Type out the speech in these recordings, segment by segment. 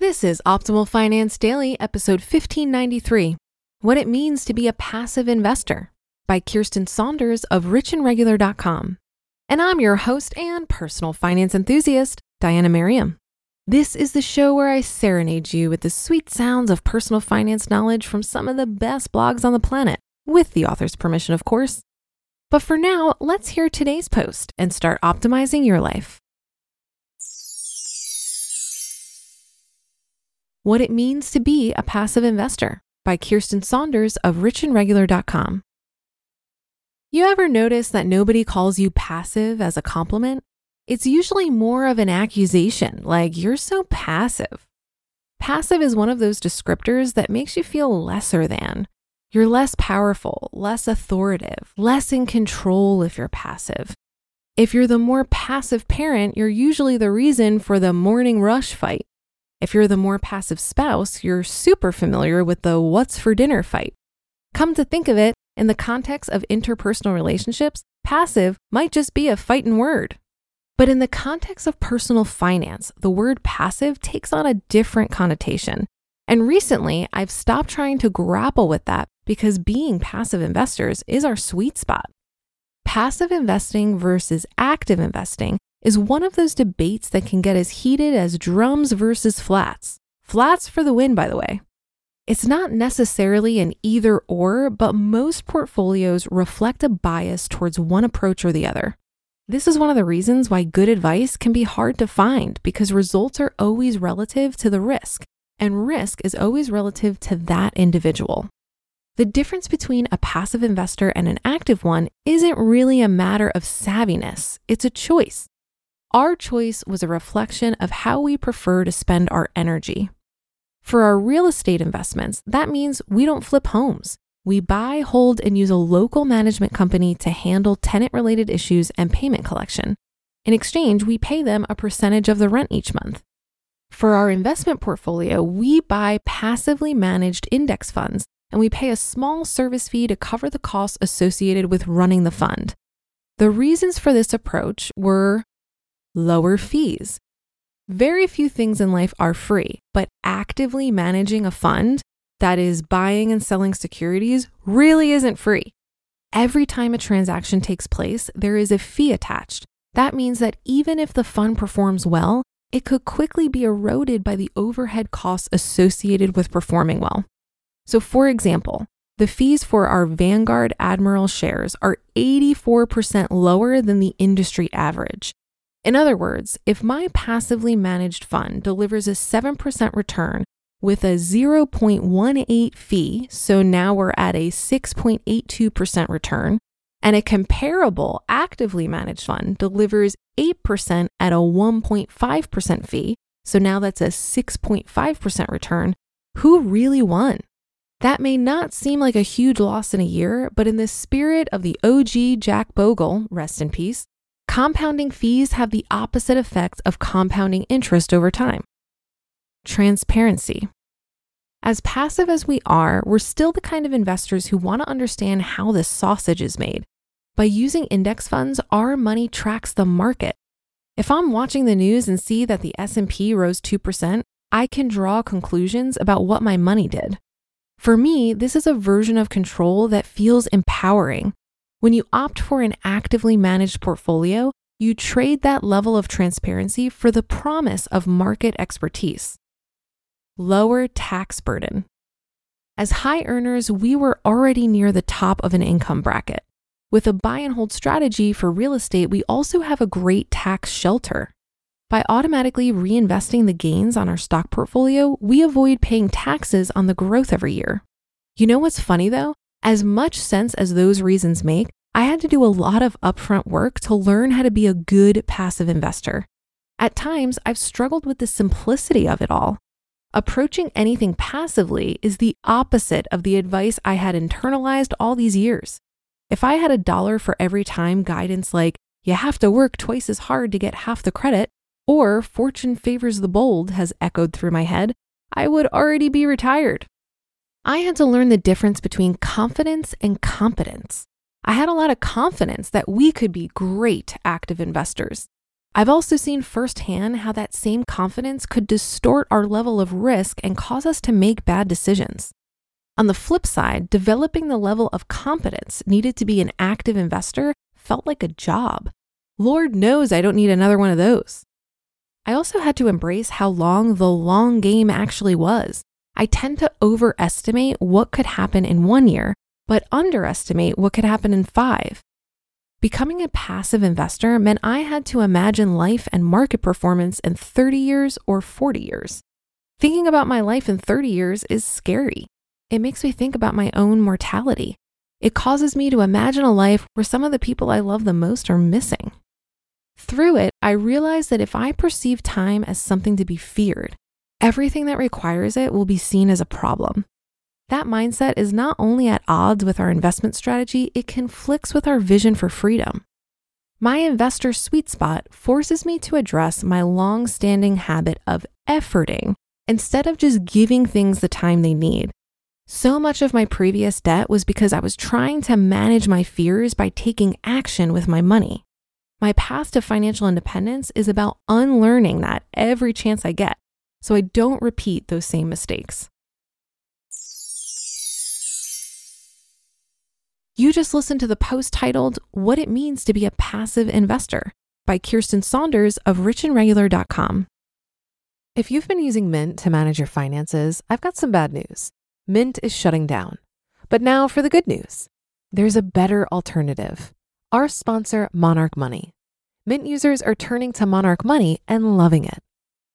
This is Optimal Finance Daily, episode 1593 What It Means to Be a Passive Investor by Kirsten Saunders of richandregular.com. And I'm your host and personal finance enthusiast, Diana Merriam. This is the show where I serenade you with the sweet sounds of personal finance knowledge from some of the best blogs on the planet, with the author's permission, of course. But for now, let's hear today's post and start optimizing your life. What It Means to Be a Passive Investor by Kirsten Saunders of richandregular.com. You ever notice that nobody calls you passive as a compliment? It's usually more of an accusation, like you're so passive. Passive is one of those descriptors that makes you feel lesser than. You're less powerful, less authoritative, less in control if you're passive. If you're the more passive parent, you're usually the reason for the morning rush fight. If you're the more passive spouse, you're super familiar with the what's for dinner fight. Come to think of it, in the context of interpersonal relationships, passive might just be a fighting word. But in the context of personal finance, the word passive takes on a different connotation. And recently, I've stopped trying to grapple with that because being passive investors is our sweet spot. Passive investing versus active investing is one of those debates that can get as heated as drums versus flats. Flats for the win, by the way. It's not necessarily an either or, but most portfolios reflect a bias towards one approach or the other. This is one of the reasons why good advice can be hard to find because results are always relative to the risk, and risk is always relative to that individual. The difference between a passive investor and an active one isn't really a matter of savviness, it's a choice. Our choice was a reflection of how we prefer to spend our energy. For our real estate investments, that means we don't flip homes. We buy, hold, and use a local management company to handle tenant related issues and payment collection. In exchange, we pay them a percentage of the rent each month. For our investment portfolio, we buy passively managed index funds and we pay a small service fee to cover the costs associated with running the fund. The reasons for this approach were lower fees. Very few things in life are free, but actively managing a fund that is buying and selling securities really isn't free. Every time a transaction takes place, there is a fee attached. That means that even if the fund performs well, it could quickly be eroded by the overhead costs associated with performing well. So, for example, the fees for our Vanguard Admiral shares are 84% lower than the industry average. In other words, if my passively managed fund delivers a 7% return with a 0.18 fee, so now we're at a 6.82% return, and a comparable actively managed fund delivers 8% at a 1.5% fee, so now that's a 6.5% return, who really won? That may not seem like a huge loss in a year, but in the spirit of the OG Jack Bogle, rest in peace, compounding fees have the opposite effect of compounding interest over time. Transparency. As passive as we are, we're still the kind of investors who want to understand how this sausage is made. By using index funds, our money tracks the market. If I'm watching the news and see that the S&P rose 2%, I can draw conclusions about what my money did. For me, this is a version of control that feels empowering. When you opt for an actively managed portfolio, you trade that level of transparency for the promise of market expertise. Lower tax burden. As high earners, we were already near the top of an income bracket. With a buy and hold strategy for real estate, we also have a great tax shelter. By automatically reinvesting the gains on our stock portfolio, we avoid paying taxes on the growth every year. You know what's funny though? As much sense as those reasons make, I had to do a lot of upfront work to learn how to be a good passive investor. At times, I've struggled with the simplicity of it all. Approaching anything passively is the opposite of the advice I had internalized all these years. If I had a dollar for every time guidance like, you have to work twice as hard to get half the credit, or fortune favors the bold has echoed through my head, I would already be retired. I had to learn the difference between confidence and competence. I had a lot of confidence that we could be great active investors. I've also seen firsthand how that same confidence could distort our level of risk and cause us to make bad decisions. On the flip side, developing the level of competence needed to be an active investor felt like a job. Lord knows I don't need another one of those. I also had to embrace how long the long game actually was. I tend to overestimate what could happen in one year, but underestimate what could happen in five. Becoming a passive investor meant I had to imagine life and market performance in 30 years or 40 years. Thinking about my life in 30 years is scary. It makes me think about my own mortality. It causes me to imagine a life where some of the people I love the most are missing. Through it, I realized that if I perceive time as something to be feared, everything that requires it will be seen as a problem. That mindset is not only at odds with our investment strategy, it conflicts with our vision for freedom. My investor sweet spot forces me to address my long standing habit of efforting instead of just giving things the time they need. So much of my previous debt was because I was trying to manage my fears by taking action with my money. My path to financial independence is about unlearning that every chance I get so I don't repeat those same mistakes. You just listened to the post titled What It Means to Be a Passive Investor by Kirsten Saunders of richandregular.com. If you've been using Mint to manage your finances, I've got some bad news. Mint is shutting down. But now for the good news there's a better alternative our sponsor, Monarch Money. Mint users are turning to Monarch Money and loving it.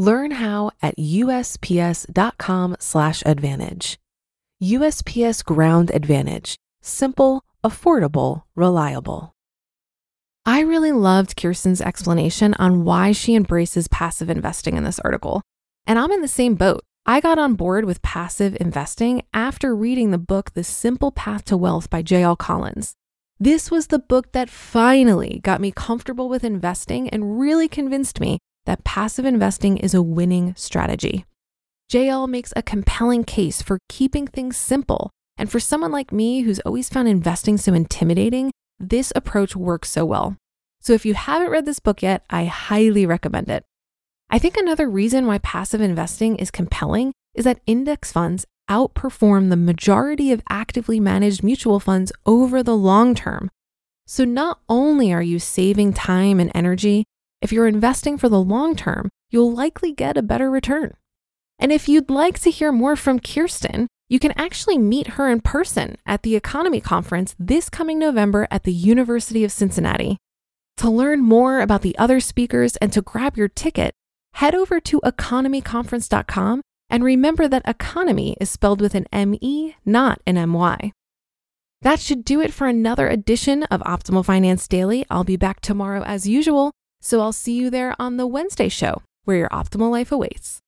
Learn how at USPS.com/advantage. USPS Ground Advantage: simple, affordable, reliable. I really loved Kirsten's explanation on why she embraces passive investing in this article. And I'm in the same boat. I got on board with passive investing after reading the book The Simple Path to Wealth by J.L. Collins. This was the book that finally got me comfortable with investing and really convinced me that passive investing is a winning strategy. JL makes a compelling case for keeping things simple. And for someone like me who's always found investing so intimidating, this approach works so well. So if you haven't read this book yet, I highly recommend it. I think another reason why passive investing is compelling is that index funds outperform the majority of actively managed mutual funds over the long term. So not only are you saving time and energy, if you're investing for the long term, you'll likely get a better return. And if you'd like to hear more from Kirsten, you can actually meet her in person at the EconoMe Conference this coming November at the University of Cincinnati. To learn more about the other speakers and to grab your ticket, head over to economeconference.com and remember that EconoMe is spelled with an M-E, not an M-Y. That should do it for another edition of Optimal Finance Daily. I'll be back tomorrow as usual, so I'll see you there on the Wednesday show where your optimal life awaits.